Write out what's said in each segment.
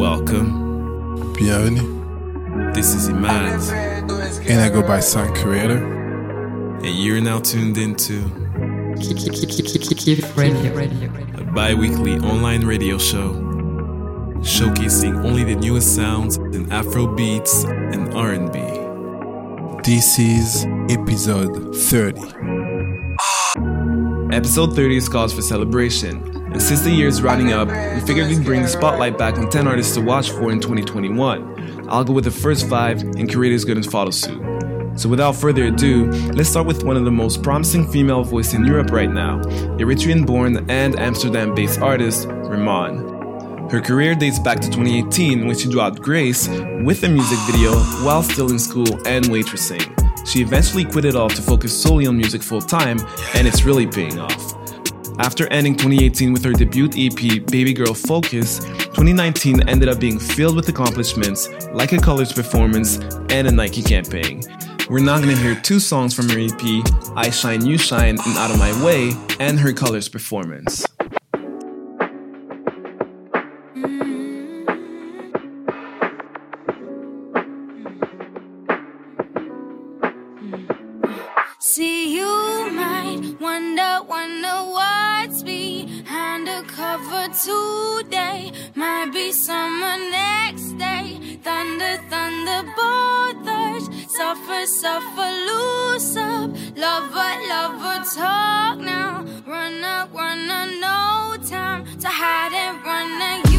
Welcome. Bienvenue. This is Imaz. And I go by Sound Creator. And you're now tuned into a bi weekly online radio show showcasing only the newest sounds in Afro beats and R&B. This is episode 30. Episode 30 is cause for celebration. And since the year is rounding up, we figured we'd bring the spotlight back on 10 artists to watch for in 2021. I'll go with the first five, and going to follow suit. So without further ado, let's start with one of the most promising female voices in Europe right now, Eritrean born and Amsterdam based artist, Rmaan. Her career dates back to 2018 when she dropped Grace with a music video while still in school and waitressing. She eventually quit it all to focus solely on music full time, and it's really paying off. After ending 2018 with her debut EP, Baby Girl Focus, 2019 ended up being filled with accomplishments like a Colors performance and a Nike campaign. We're now gonna hear two songs from her EP, I Shine, You Shine, and Out of My Way, and her Colors performance. Cover today. Might be summer next day. Thunder, thunder, borders. Suffer, suffer, lose up. Lover, lover, talk now. Run up, run up, no time to hide and run now.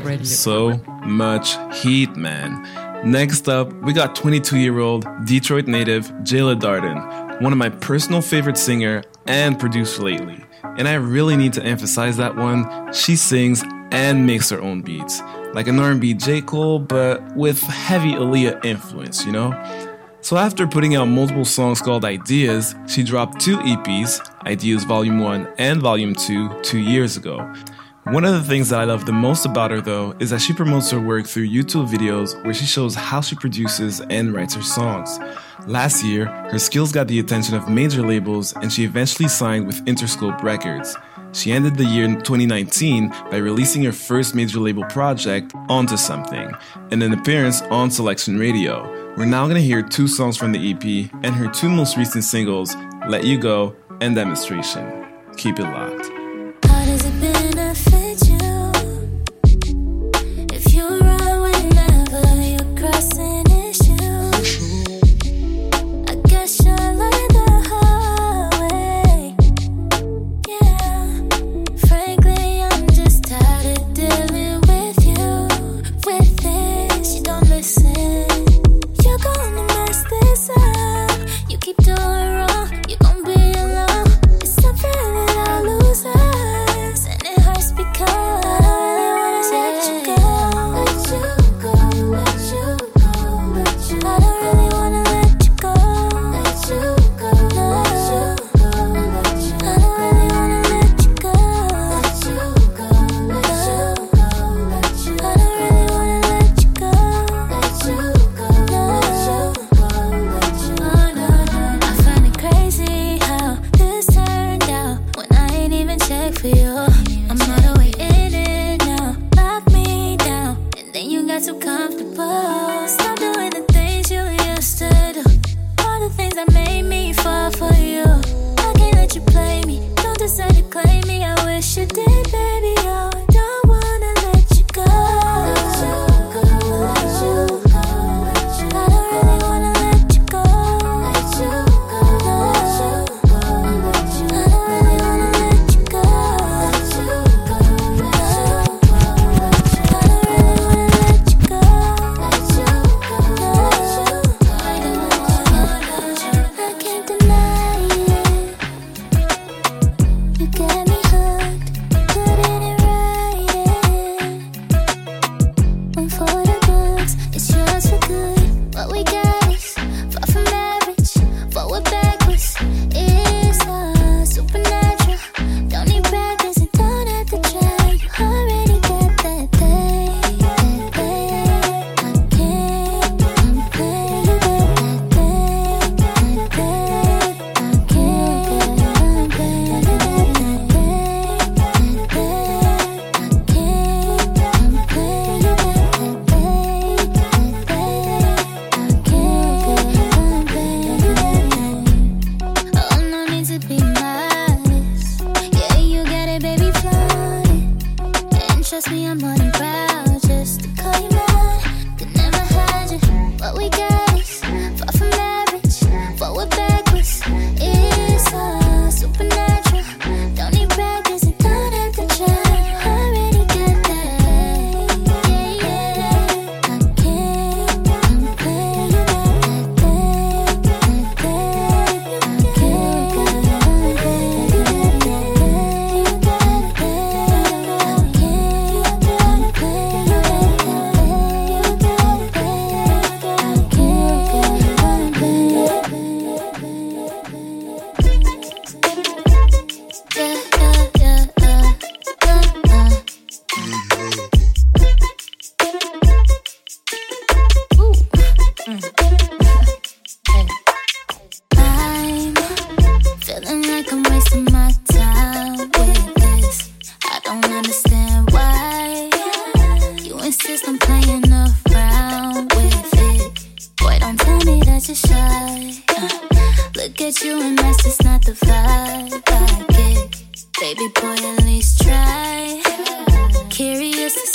Get so much heat, man. Next up, we got 22 year old Detroit native Jayla Darden, one of my personal favorite singer and producer lately. And I really need to emphasize that one. She sings and makes her own beats, like an R&B J. Cole, but with heavy Aaliyah influence, you know? So after putting out multiple songs called Ideas, she dropped two EPs, Ideas Volume 1 and Volume 2, two years ago. One of the things that I love the most about her, though, is that she promotes her work through YouTube videos where she shows how she produces and writes her songs. Last year, her skills got the attention of major labels and she eventually signed with Interscope Records. She ended the year 2019 by releasing her first major label project, Onto Something, and an appearance on Selection Radio. We're now going to hear two songs from the EP and her two most recent singles, Let You Go and Demonstration. Keep it locked.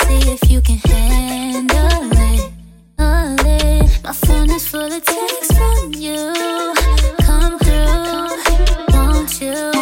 See if you can handle it. My phone is full of texts from you. Come through, won't you?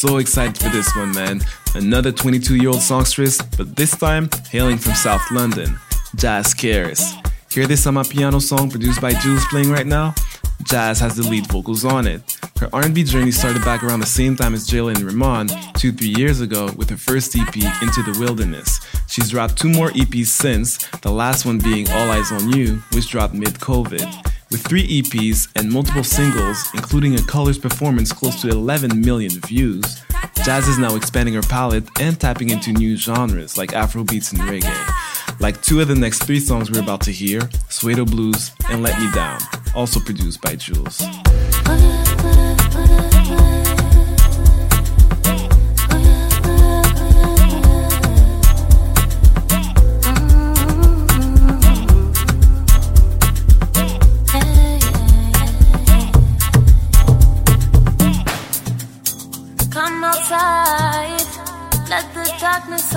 So excited for this one, man. Another 22 year old songstress, but this time hailing from South London. Jaz Karis. Hear this on my piano song produced by Jules playing right now? Jaz has the lead vocals on it. Her R&B journey started back around the same time as Jayla and Ramon, two, three years ago, with her first EP, Into the Wilderness. She's dropped two more EPs since, the last one being All Eyes on You, which dropped mid-COVID. With three EPs and multiple singles, including a Colors performance close to 11 million views, Jaz is now expanding her palette and tapping into new genres like Afrobeats and reggae. Like two of the next three songs we're about to hear, Suedo Blues and Let Me Down, also produced by Jules.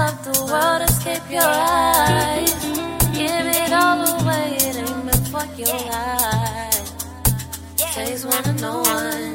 Of the world escape your eyes. Give it all away, it ain't meant for your life. Takes one to know one.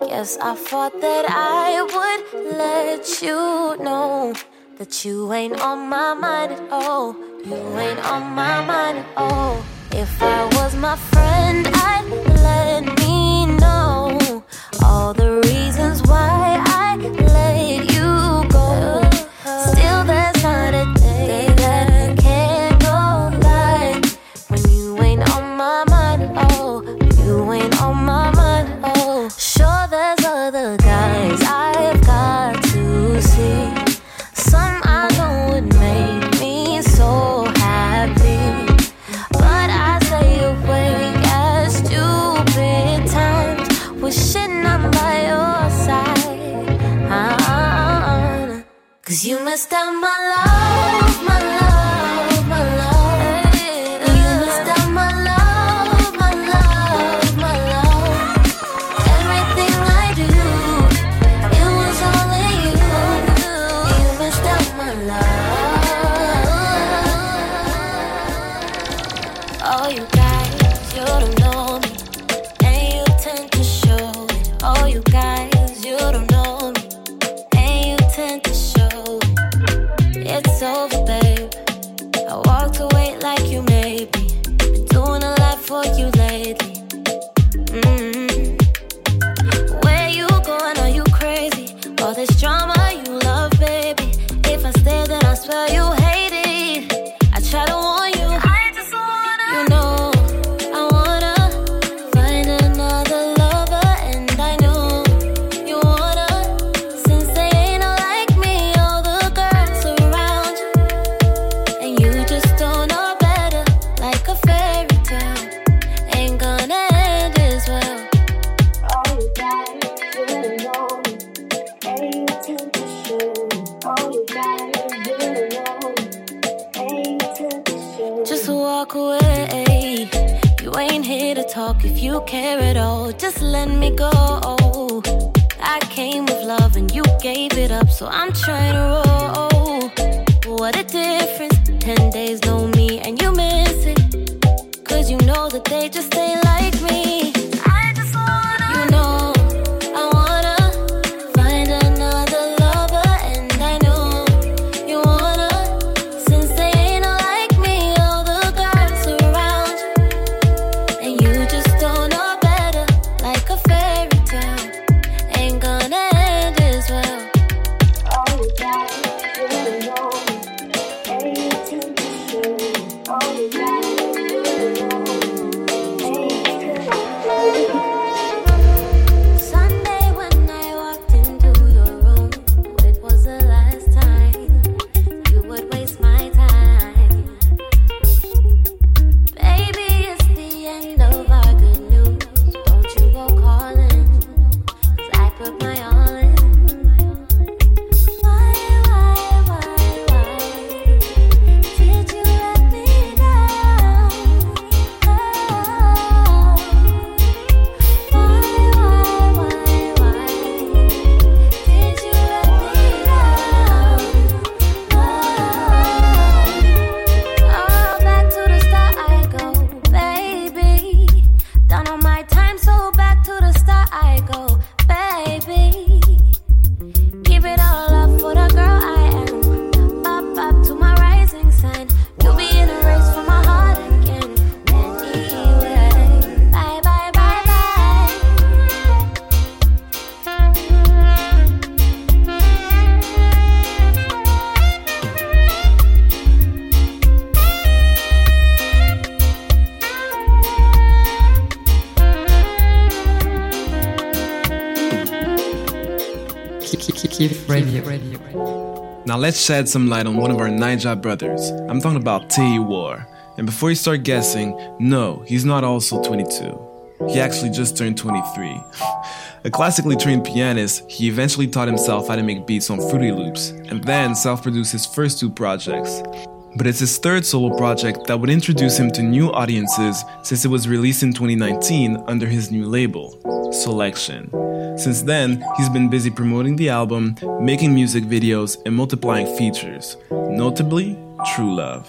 Guess I thought that I would let you know that you ain't on my mind at all. You ain't on my mind at all. If I was my friend, I'd let walk away. You ain't here to talk if you care at all. Just let me go. I came with love and you gave it up, so I'm trying to roll. What a difference. Ten days know me and you miss it. Cause you know that they just stay like me. Radio. Now let's shed some light on one of our Naija brothers. I'm talking about Tay Iwar. And before you start guessing, no, he's not also 22. He actually just turned 23. A classically trained pianist, he eventually taught himself how to make beats on Fruity Loops and then self produced his first two projects but it's his third solo project that would introduce him to new audiences since it was released in 2019 under his new label, Selection. Since then, he's been busy promoting the album, making music videos, and multiplying features, notably True Love,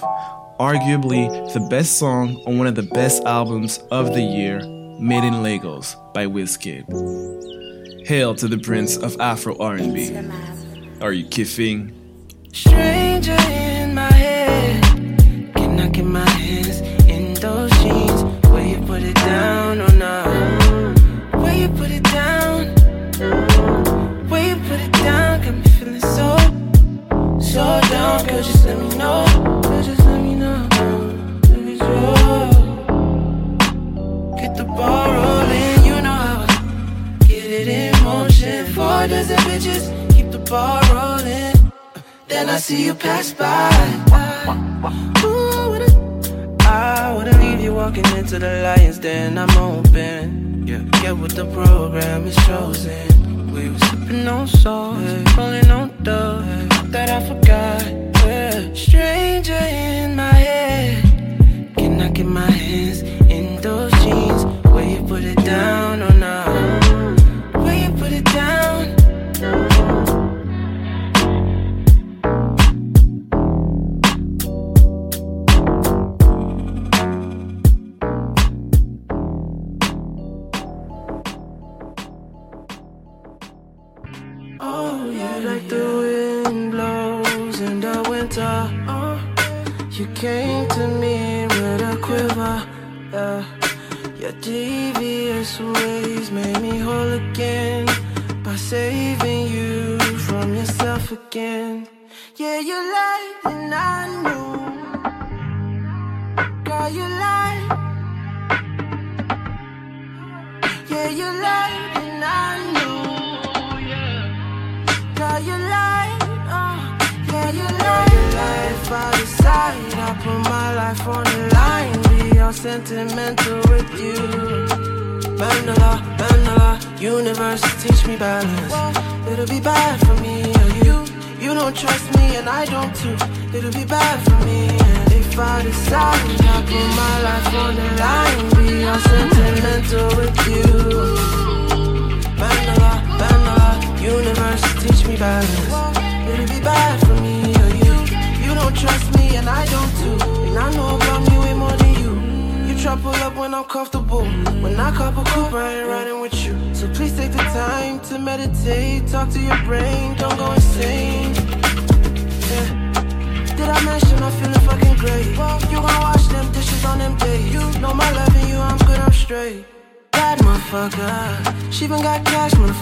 arguably the best song on one of the best albums of the year, Made in Lagos by Wizkid. Hail to the prince of Afro R&B. Are you kiffing? Stranger. Can I my hands in those jeans? Where you put it down or not? Where you put it down? Where you put it down? Got me feeling so, so down. Girl, just let me know. Girl, just let me know. If it's real. Get the ball rolling. You know how I get it in motion. Four dozen bitches. Keep the ball rolling. Then I see you pass by. Ooh, what a- I wanna leave you walking into the lions, then I'm open. Yeah, get with the program, it's chosen. We were sipping on sauce, rolling on dough. That I forgot. Yeah. Stranger in my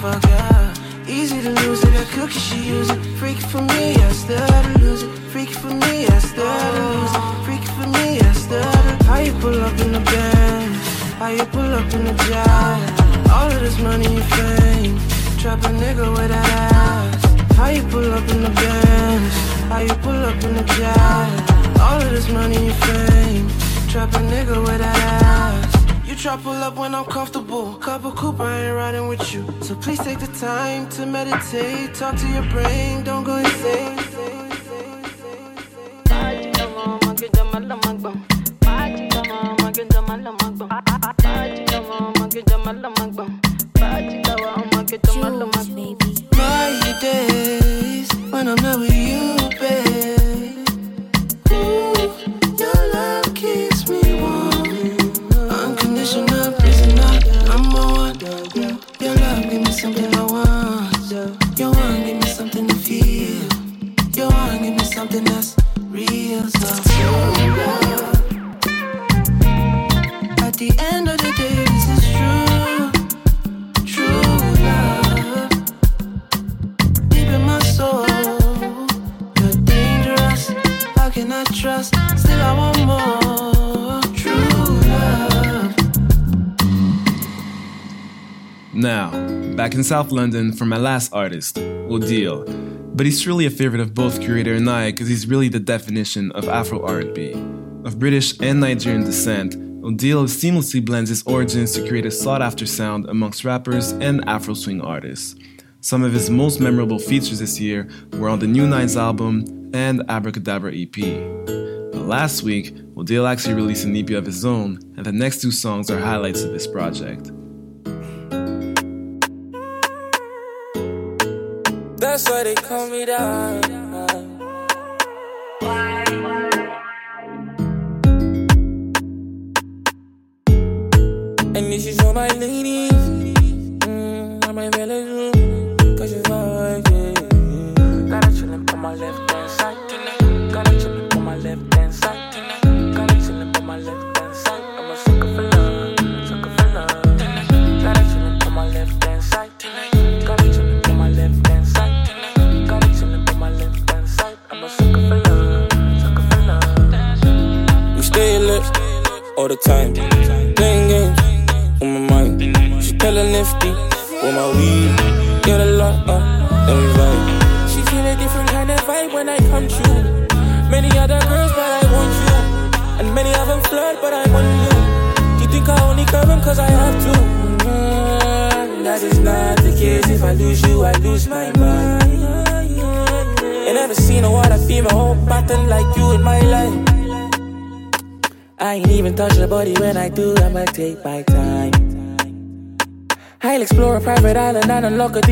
cash. Easy to lose it, that cookie she use it. Freaky for me, I had to lose it. Freaky for me, I had to lose it. Freaky for me, I had to. How you pull up in the band? How you pull up in the job? All of this money and fame. Trap a nigga with that ass. How you pull up in the Benz? How you pull up in the job? All of this money and fame. Trap a nigga with that ass. Try pull up when I'm comfortable. Couple coupe, I ain't riding with you. So please take the time to meditate. Talk to your brain, don't go insane. Baby. My days when I'm not with you, in South London for my last artist, Odeal. But he's truly a favorite of both Curator and I because he's really the definition of Afro R&B. Of British and Nigerian descent, Odeal seamlessly blends his origins to create a sought-after sound amongst rappers and Afro swing artists. Some of his most memorable features this year were on the New Nines album and Abracadabra EP. But last week, Dale actually released an EP of his own, and the next two songs are highlights of this project. That's why they call me down. And this is for my ladies.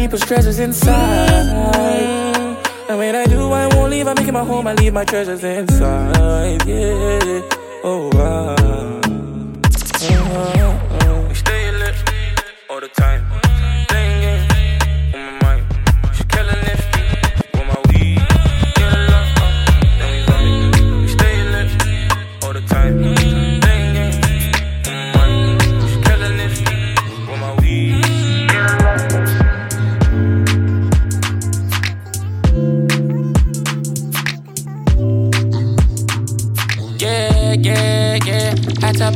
Deepest treasures inside. And when I do, I won't leave. I make it my home. I leave my treasures inside. Yeah.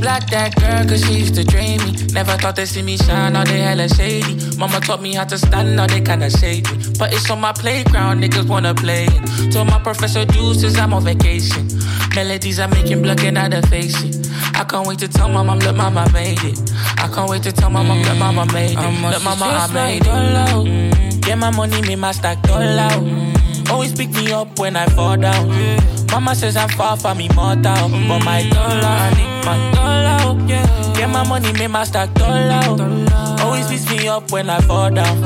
Block that girl cause she used to drain me. Never thought they'd see me shine, now they hella shady. Mama taught me how to stand, now they kinda shade me. But it's on my playground, niggas wanna play it. Told my professor Deuces I'm on vacation. Melodies I'm making blocking out the face. I can't wait to tell my mom, look, mama made it. I can't wait to tell my mom, look, mama made it. Look, mama, I made it. Mm. Get my money, me my stack all out. Always pick me up when I fall down. Mama says I'm far from immortal, but my dollar, I need my dollar. Oh, yeah. Get my money, make my stack dollar. Oh. Always picks me up when I fall down.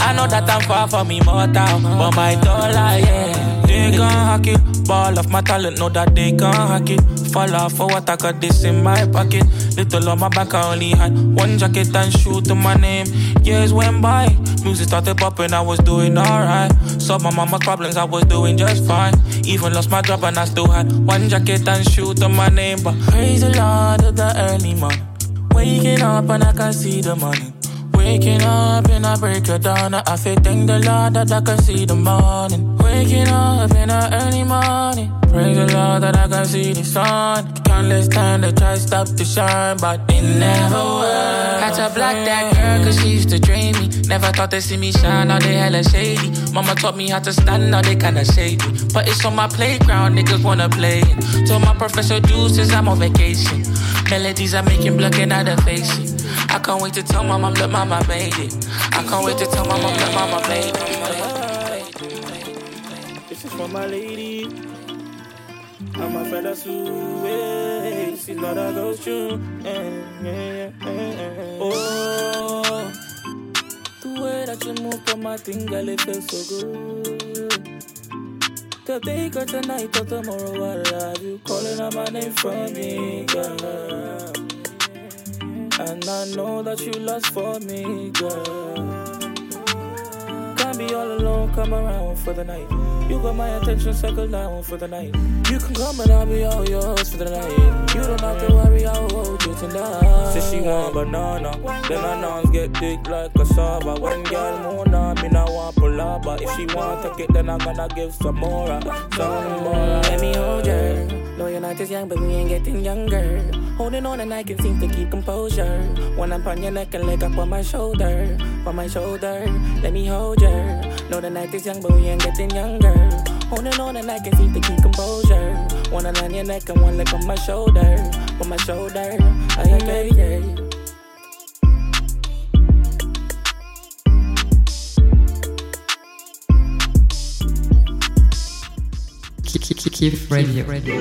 I know that I'm far from immortal, but my dollar, yeah. They gon' hack it, ball off my talent, know that they can't hack it. Fall off for what I got this in my pocket. Little on my back, I only had one jacket and shoe to my name. Years went by, music started popping, I was doing alright. Solved my mama's problems, I was doing just fine. Even lost my job and I still had one jacket and shoe to my name. But praise the Lord of the early morning. Waking up and I can see the morning. Waking up and I break it down. I feel thank the Lord that I can see the morning. Waking up in the early morning. Praise the Lord that I can see the sun. Countless times they try to stop the shine, but it never worked. Had to block that girl cause she used to drain me. Never thought they see me shine, now they hella shady. Mama taught me how to stand, now they kinda shade me. But it's on my playground, niggas wanna play. Told my professor Deuces I'm on vacation. Melodies I'm making blocking out the face. I can't wait to tell my mom that mama made it. I can't wait to tell my mom that mama made it. This for my lady. I'm a fella Sue. She's not a ghost you. Oh, the way that you move on my thing, girl, it feels so good. Today or tonight or tomorrow, I'll have you calling out my name from me, girl. And I know that you lost for me, girl. Can't be all alone, come around for the night. You got my attention, circle down for the night. You can come and I'll be all yours for the night. You don't have to worry, I'll hold you tonight. Say she want banana, then her nons get thick like cassava. When girl moan on me, now want palava. If she want to it, then I'm gonna give some more, uh, some more. Let me hold you. Know you're not just young, but we ain't getting younger. Holding on and I can seem to keep composure. When I'm on your neck and leg up on my shoulder, on my shoulder. Let me hold you. Know the night is young, but we ain't getting younger. Holding on and I can seem to keep composure. One hand on your neck and one leg on my shoulder, on my shoulder. I ain't yeah. Kiff Radio. Radio.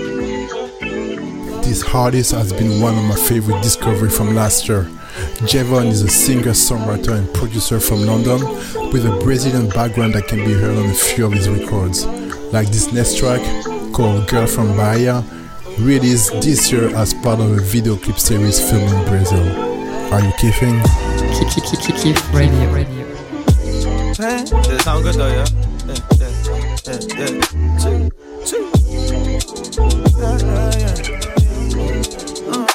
this artist has been one of my favorite discoveries from last year. Javon is a singer, songwriter, and producer from London with a Brazilian background that can be heard on a few of his records. Like this next track called Girl from Bahia, released this year as part of a video clip series filmed in Brazil. Are you kidding? Kiff Radio. Radio. Hey, does it sound good though, yeah? Yeah, yeah, yeah, yeah. Two, two. Yeah, yeah, yeah. Uh,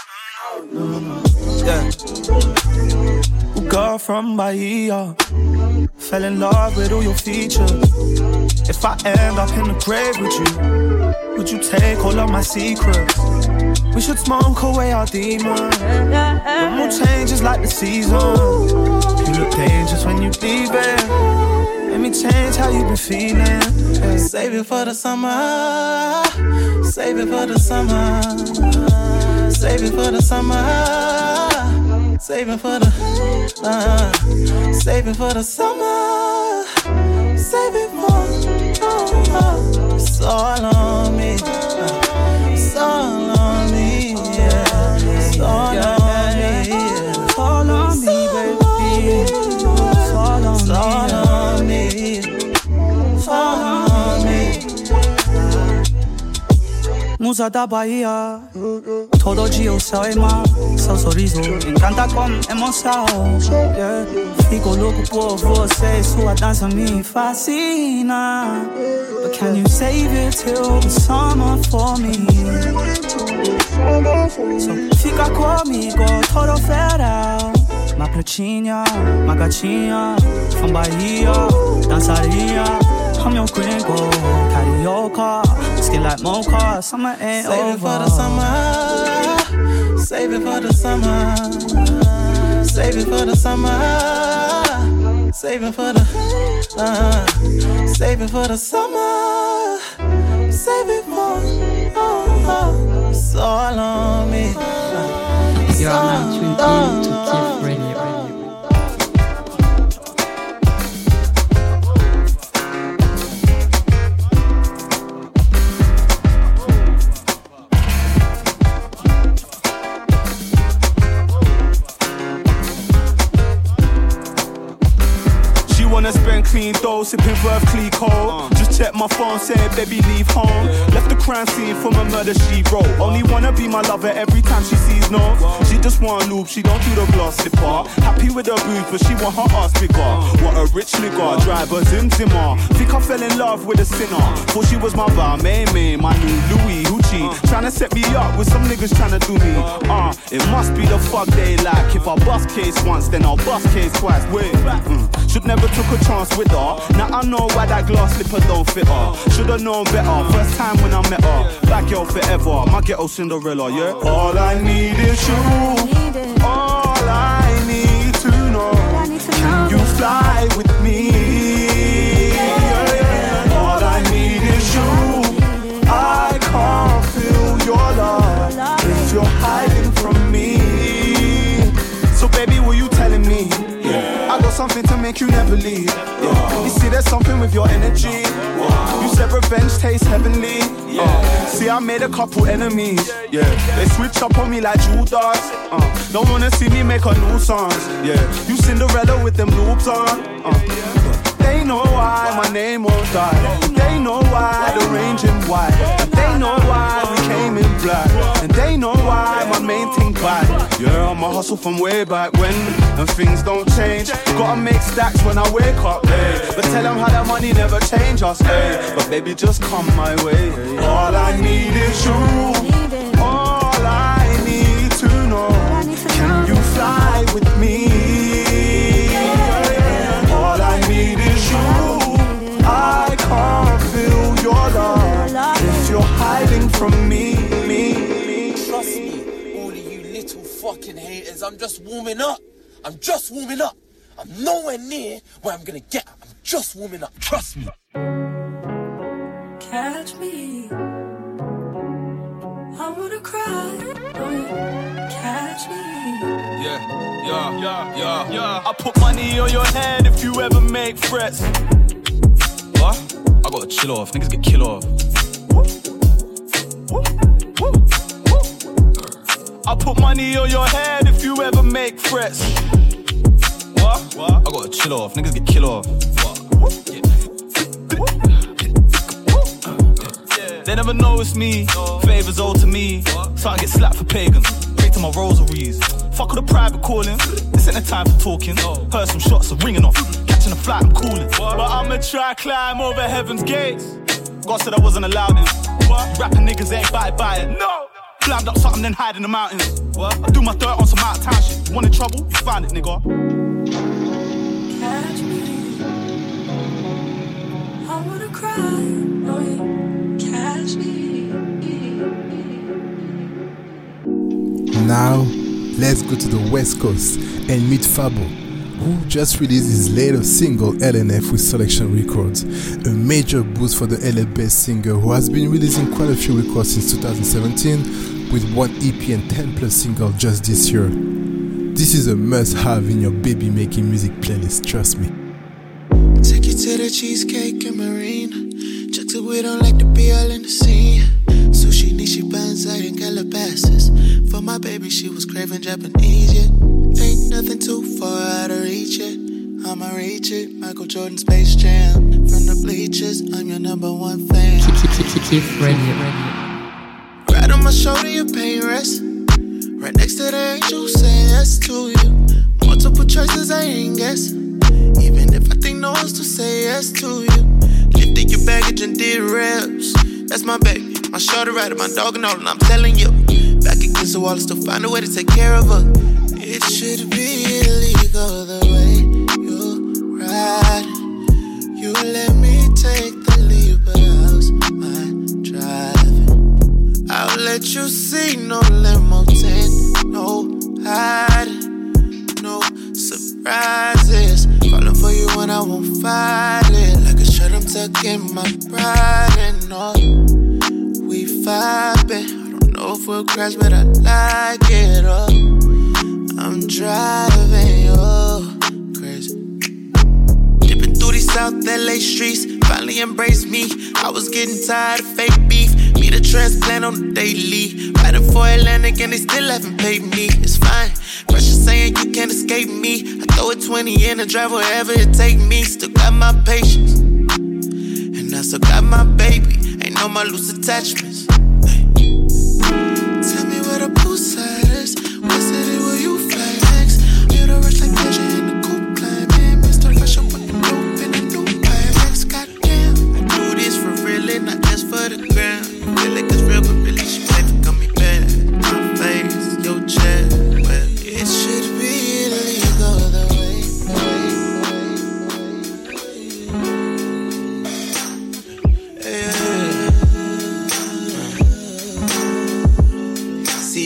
yeah. Girl from Bahia, fell in love with all your features. If I end up in the grave with you, would you take all of my secrets? We should smoke away our demons. Your mood changes like the seasons. You look dangerous when you leave it. Let me change how you been feeling. Save it for the summer. Save it for the summer. Save it for the summer. Save it for the. Uh, save it for the summer. Saving for. Uh, it's all on me. Uh, all on me. Yeah. It's all on me. Yeah. Fall on me, baby. Fall on me. Fall on me. Musa da Bahia Todo o céu é mar Seu sorriso encanta com emoção yeah. Fico louco por você Sua dança me fascina But can you save it till the summer for me? So fica comigo todo verão Uma pretinha, uma gatinha From Bahia, dançaria I'm your gringo, carioca Skin like mocha, summer ain't Save over it for the summer. Save it for the summer. Save it for the summer. Save it for the uh, Save it for the summer. Save it for oh, oh. It's all on me. It's You are now tuned all on Kiff clean dough, sipping Veuve Clicquot. Just check my phone, saying baby leave home. Left the crime scene from a murder she wrote. Only wanna be my lover every time she sees no. She just want lube, she don't do the gloss slipper. Happy with her boobs, but she want her ass bigger. What a rich nigga, driver Zim Zimmer. Think I fell in love with a sinner. Thought she was my bar, May May, my new Louis Hoochie. Tryna set me up with some niggas tryna do me. Ah, it must be the fuck they like. If I bust case once, then I'll bust case twice. Wait, mm. Should never took a chance with her. Now I know why that glass slipper don't fit her. Should've known better. First time when I met her. Bad girl forever. My ghetto Cinderella, yeah. All I need is you. All I need to know. Can you fly with me? All I need is you. I can't feel your love if you're hiding from me. So baby, what you telling me? I got something to make you never leave. Yeah. You see, there's something with your energy. You said revenge tastes heavenly. Uh, see, I made a couple enemies. Yeah, they switch up on me like Judas. Uh, don't wanna see me make a nuisance. Yeah, you Cinderella with them loops on. Uh, they know why my name won't die. They know why the range in white. They know why we came in black. And they know why my main thing back. Yeah, I'm a hustle from way back when. And things don't change. Gotta make stacks when I wake up, hey. But tell them how that money never change us, hey. But baby, just come my way. All I need is you. All I need to know. Can you fly with me? All I need is you. I can't feel your love if you're hiding from me, fucking haters, I'm just warming up. I'm just warming up. I'm nowhere near where I'm gonna get. I'm just warming up. Trust me. Catch me. I wanna cry. Oh. Catch me. Yeah, yeah, yeah, yeah, yeah. I put money on your head if you ever make threats. What? I gotta chill off. Niggas get kill off. I'll put money on your head if you ever make threats. What? What? I gotta chill off. Niggas get kill off. What? Yeah. They never know it's me. Favors owed to me. So I get slapped for pagans. Pray to my rosaries. Fuck all the private calling. This ain't the time for talking. Heard some shots are ringing off. Catching a flight, I'm cooling. But I'ma try climb over heaven's gates. God said I wasn't allowed in. Rapping niggas ain't by it, by it. No! Blamed up something, then hide in the mountains. What? I do my dirt on some out of town shit. You want in trouble? You find it, nigga. Catch me. I wanna cry. No, you catch me. Now, let's go to the West Coast and meet Fabo, who just released his latest single LNF with Selection Records, a major boost for the LA based singer who has been releasing quite a few records since 2017 with one EP and 10 plus singles just this year. This is a must have in your baby making music playlist, trust me. Take you to the cheesecake and marine. Check the we don't like to be all in the scene. Sushi, nishi, banzai, and Calabasas. For my baby, she was craving Japanese, yeah. Ain't nothing too far out of reach yet. I'ma reach it. Michael Jordan Space Jam. From the bleachers, I'm your number one fan. Kiff Radio. Right on my shoulder, your pain rest. Right next to the angel, saying yes to you. Multiple choices, I ain't guess. Even if I think no one's to say yes to you. Lifted your baggage and did reps. That's my baby. My shoulder right my dog and all, and I'm telling you. Back against the wall, still find a way to take care of her. It should be illegal the way you ride. You let me take let you see no limo tent, no hiding, no surprises. Falling for you when I won't fight it. Like a shirt, I'm tucking my pride and all. We vibing. I don't know if we'll crash, but I like it. Oh, I'm driving you crazy. Dipping through these South LA streets, finally embraced me. I was getting tired of fake beef. Me the transplant on the daily. Riding for Atlantic and they still haven't paid me. It's fine. Pressure saying you can't escape me. I throw a 20 in and drive wherever it take me. Still got my patience. And I still got my baby. Ain't no my loose attachments. Hey. Tell me where the poolside ground.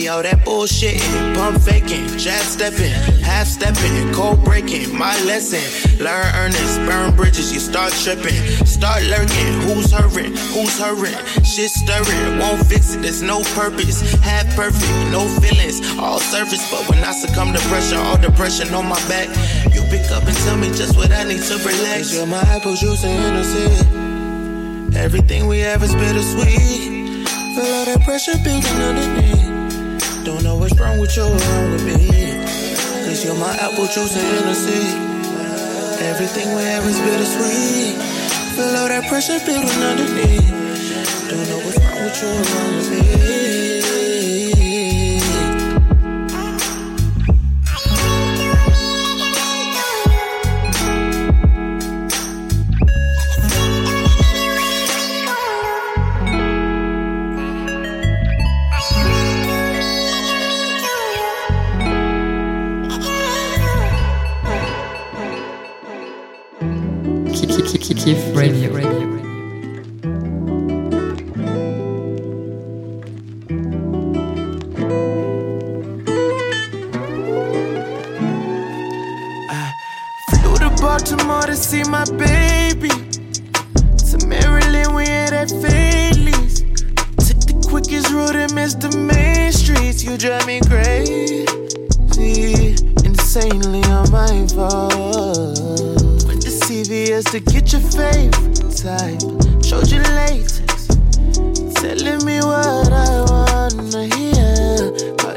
All that bullshit, pump faking, jab stepping, half stepping, cold breaking. My lesson, learn earnest, burn bridges. You start tripping, start lurking. Who's hurting? Who's hurting? Shit stirring, won't fix it. There's no purpose. Half perfect, no feelings, all surface. But when I succumb to pressure, all depression on my back, you pick up and tell me just what I need to relax. You're my apple juice and innocent. Everything we have is bittersweet. Feel all that pressure building underneath. Don't know what's wrong with you or wrong with me. Cause you're my apple juice and Hennessy. Everything we have is bittersweet. Feel all that pressure building underneath. Don't know what's wrong with you or wrong with me.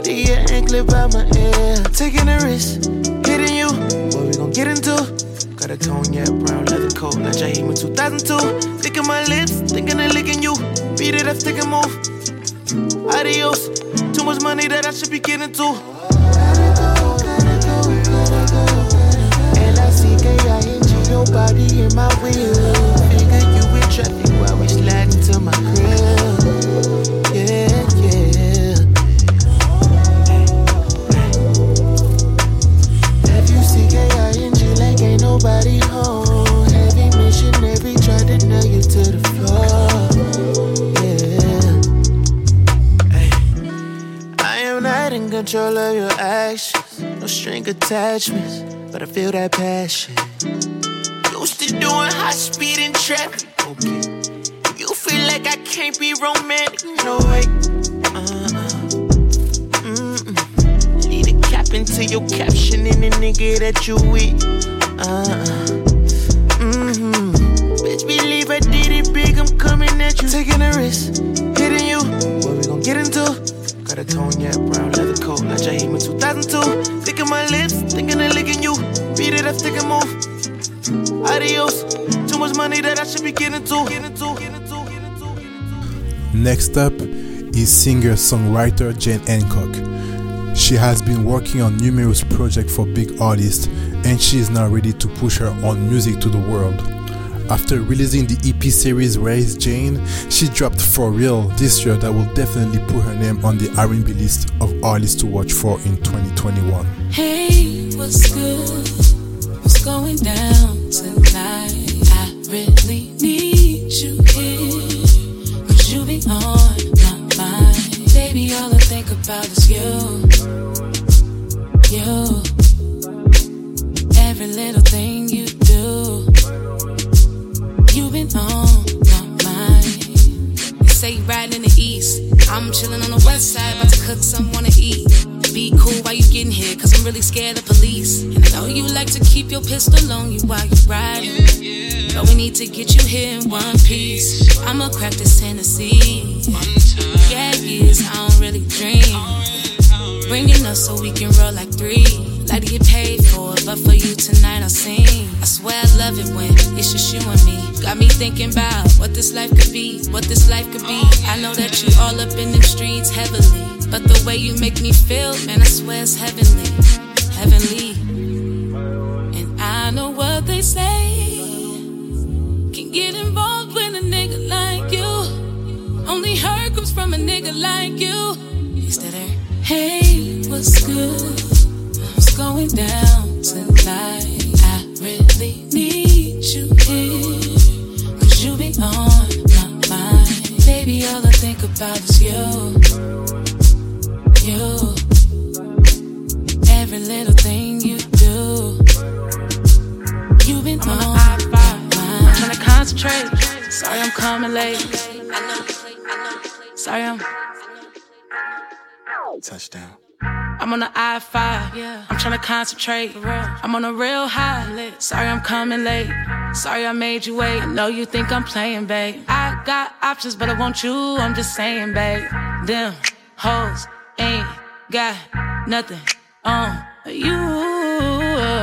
Wanna hear. But by my ear. Taking a risk, hitting you. What we gon' get into? Got a cognac brown leather coat, like Jaheim in 2002. Licking my lips, thinking of licking you. Beat it up, stick and move. Adios. Too much money that I should be getting to. L-I-C-K-I-N-G, your body in my wheel. Figure you in traffic while we slide into my grill. To the floor. Yeah. I am not in control of your actions. No string attachments, but I feel that passion. Used to doing high speed in traffic. Okay. You feel like I can't be romantic. No way. Uh-uh. Into your caption the nigga that you with. Uh-uh. I'm coming at you. Taking a risk, hitting you. What we gon' get into? Got a cognac brown leather coat, like Jaheim in 2002. Licking my lips, thinking of licking you. Beat it up, stick and move. Adios. Too much money that I should be getting to. Getting to, getting to, getting to. Next up is singer songwriter Jane Hancock. She has been working on numerous projects for big artists and she is now ready to push her own music to the world. After releasing the EP series Raise Jane, she dropped For Real this year that will definitely put her name on the R&B list of artists to watch for in 2021. Hey, what's good? What's going down tonight? I really need you here. Cause you be on my mind. Baby, all I think about is you. You. I'm chillin' on the west side, about to cook some, wanna eat. Be cool while you gettin' here, cause I'm really scared of police. And I know you like to keep your pistol on you while you riding. But we need to get you here in one piece. I'ma crack this Tennessee. Yeah, yes, I don't really dream. Bringing us so we can roll like three. Like get paid for it, but for you tonight I'll sing. I swear I love it when it's just you and me. Got me thinking about what this life could be, what this life could be. I know that you all up in them streets heavily. But the way you make me feel, man, I swear it's heavenly. Heavenly. And I know what they say. Can get involved with a nigga like you. Only hurt comes from a nigga like you. Hey, what's good? What's going down tonight? I really need you here. Cause you be on my mind. Baby, all I think about is you. You. Every little thing you do. You've been on my mind. I'm trying to concentrate. Sorry, I'm coming late. Sorry, I'm. Touchdown. I'm on the I 5. Yeah. I'm trying to concentrate. I'm on a real high. Sorry, I'm coming late. Sorry, I made you wait. I know you think I'm playing, babe. I got options, but I want you. I'm just saying, babe. Them hoes ain't got nothing on you.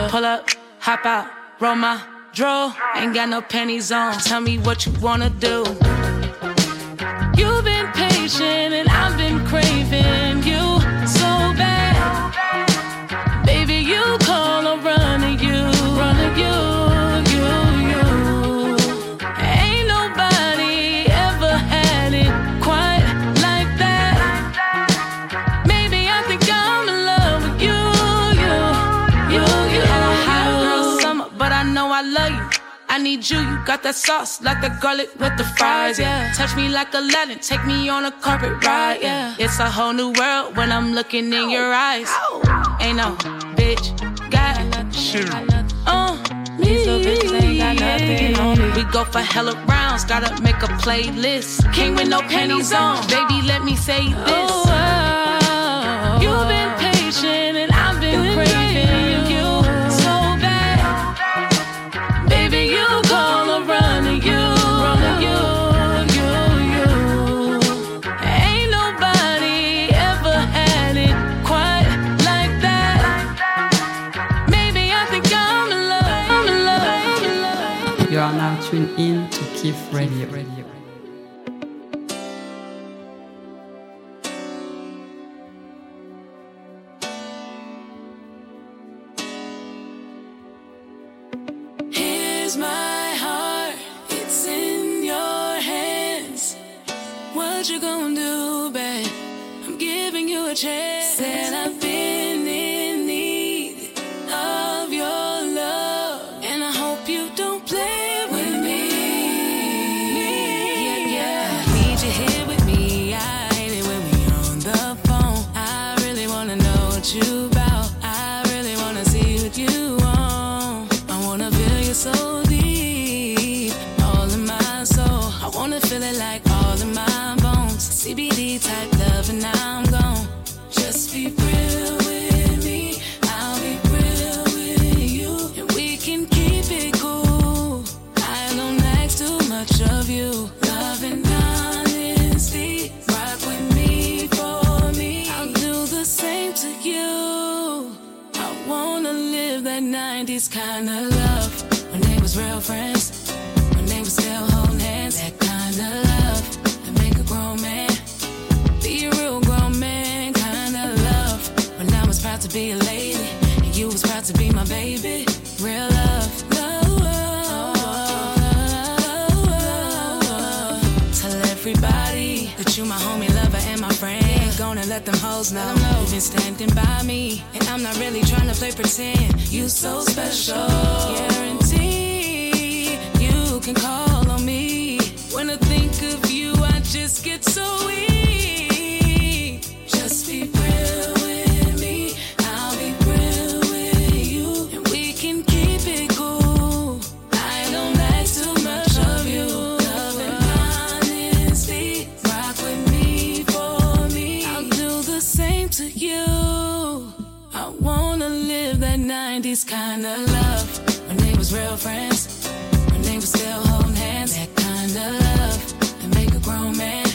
Pull up, hop out, roll my draw. Ain't got no pennies on. Tell me what you wanna do. You've been patient got that sauce like the garlic with the fries, yeah. Touch me like Aladdin, take me on a carpet ride, yeah. It's a whole new world when I'm looking in your eyes. Ain't no bitch got shit on me. These little bitches ain't got nothing on me. We go for hella rounds, gotta make a playlist. King with no pennies on, baby, let me say this. Oh, You've been my heart, it's in your hands. What you gonna do, babe? I'm giving you a chance. Said I've been them hoes know you've been standing by me, and I'm not really trying to play pretend. You so special, guarantee you can call on me. When I think of you, I just get so weak. Friends, when they was still holding hands. That kind of love that make a grown man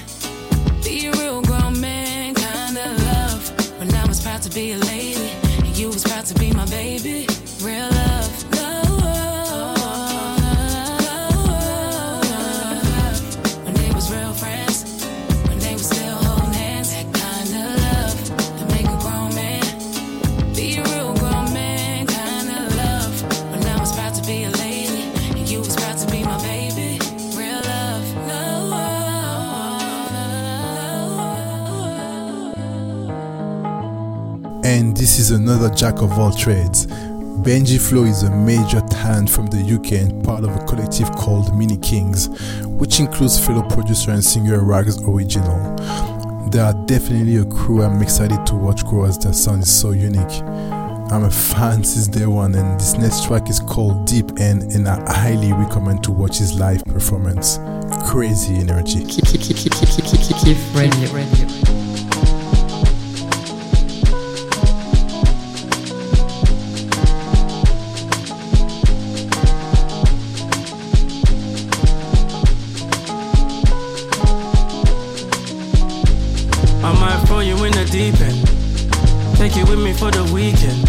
be a real grown man kind of love. When I was proud to be a lady, and you was proud to be my baby. Real love. This is another jack of all trades. Benji Flow is a major talent from the UK and part of a collective called Mini Kings, which includes fellow producer and singer Rags Original. They are definitely a crew I'm excited to watch grow as their sound is so unique. I'm a fan since day one, and this next track is called Deep End, and I highly recommend to watch his live performance. Crazy energy. Kiff Radio. For the weekend.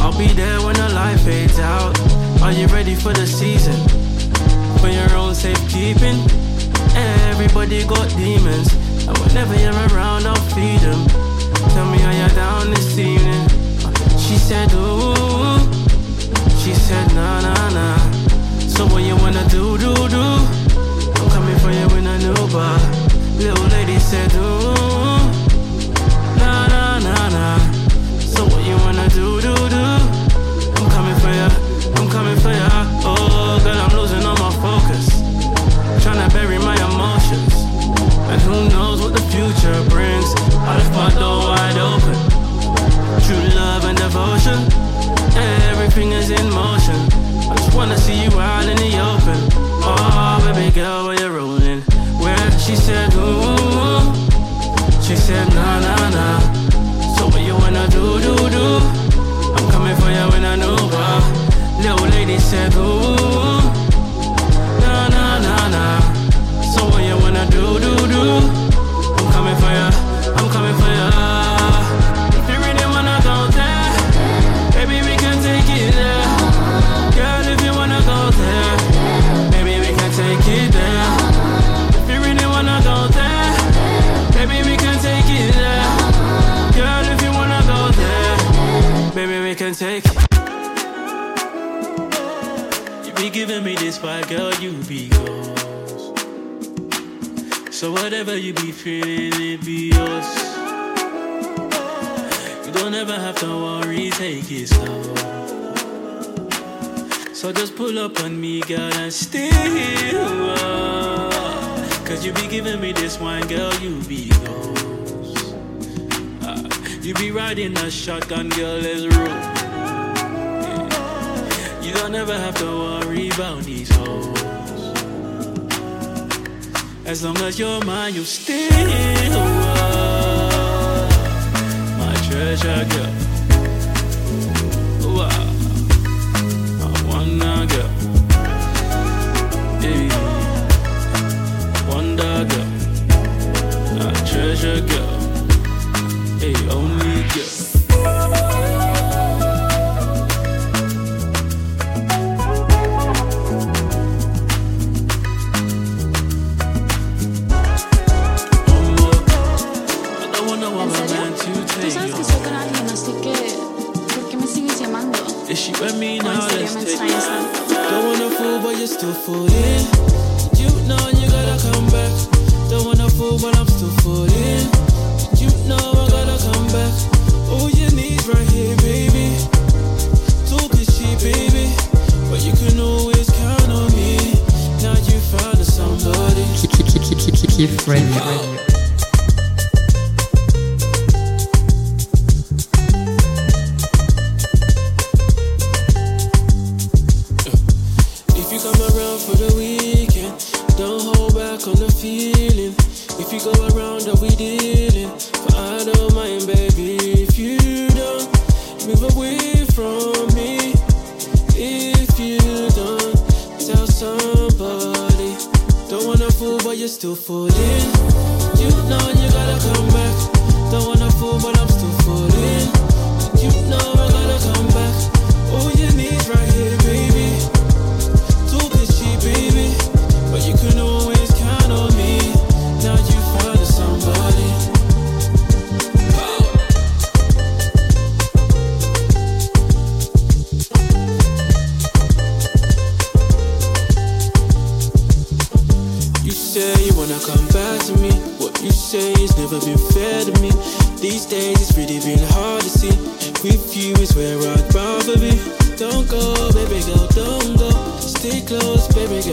I'll be there when the light fades out. Are you ready for the season? For your own safekeeping. Everybody got demons. And whenever you're around, I'll feed them. Tell me how you're down this evening. She said, ooh. She said, nah, nah, nah. So what you wanna do, do, do? I'm coming for you in a new bar. Little lady said, ooh, do, do, do? I'm coming for ya, I'm coming for ya. Yes.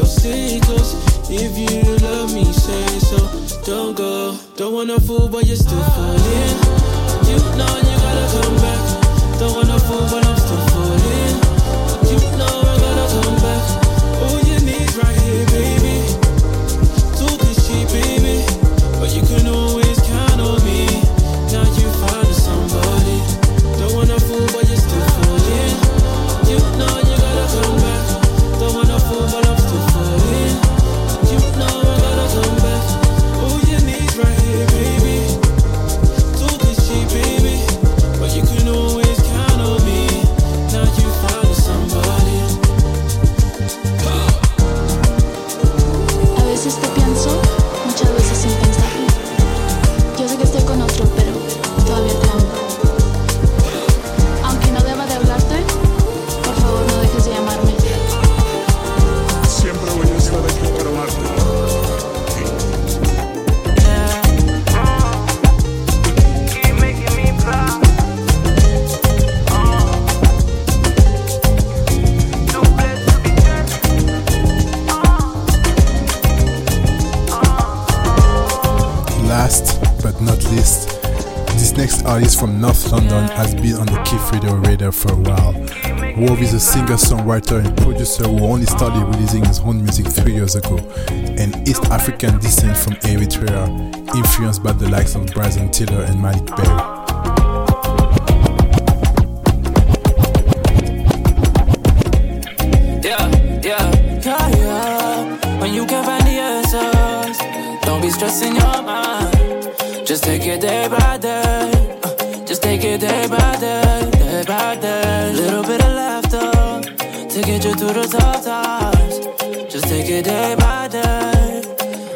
your signals. If you love me, say so. Don't go, don't wanna fool, but you're still falling. You know you gotta come back. Don't wanna fool, but I'm still falling. You know I gotta come back. Kiff Radio radar for a while. Wove is a singer, songwriter, and producer who only started releasing his own music three years ago. An East African descent from Eritrea, influenced by the likes of Bryson Tiller and Malik Berry. stressing your mind. Just take it day by day. Uh, just take it day by get you through the tough times. Just take it day by day.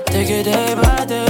Take it day by day.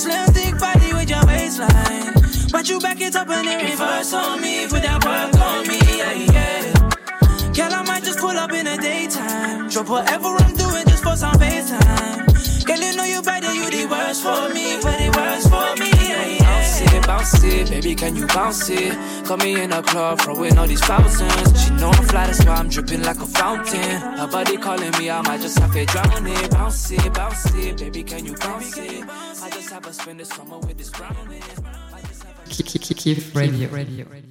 Slim thick body with your waistline. But you back it up and it reverse on me. Put that work on me, yeah, yeah. Girl, I might just pull up in the daytime. Drop whatever I'm doing just for some FaceTime. Girl, you know you better, you the worst for me. But it works for me. Bounce it, bounce it, baby, can you bounce it? Caught me in a club, throwing all these thousands. She know I'm fly, that's why I'm dripping like a fountain. Her body calling me, I might just have to drown it. Bounce it, bounce it, baby, can you bounce it? in the summer with this keep, keep, keep radio. radio. radio.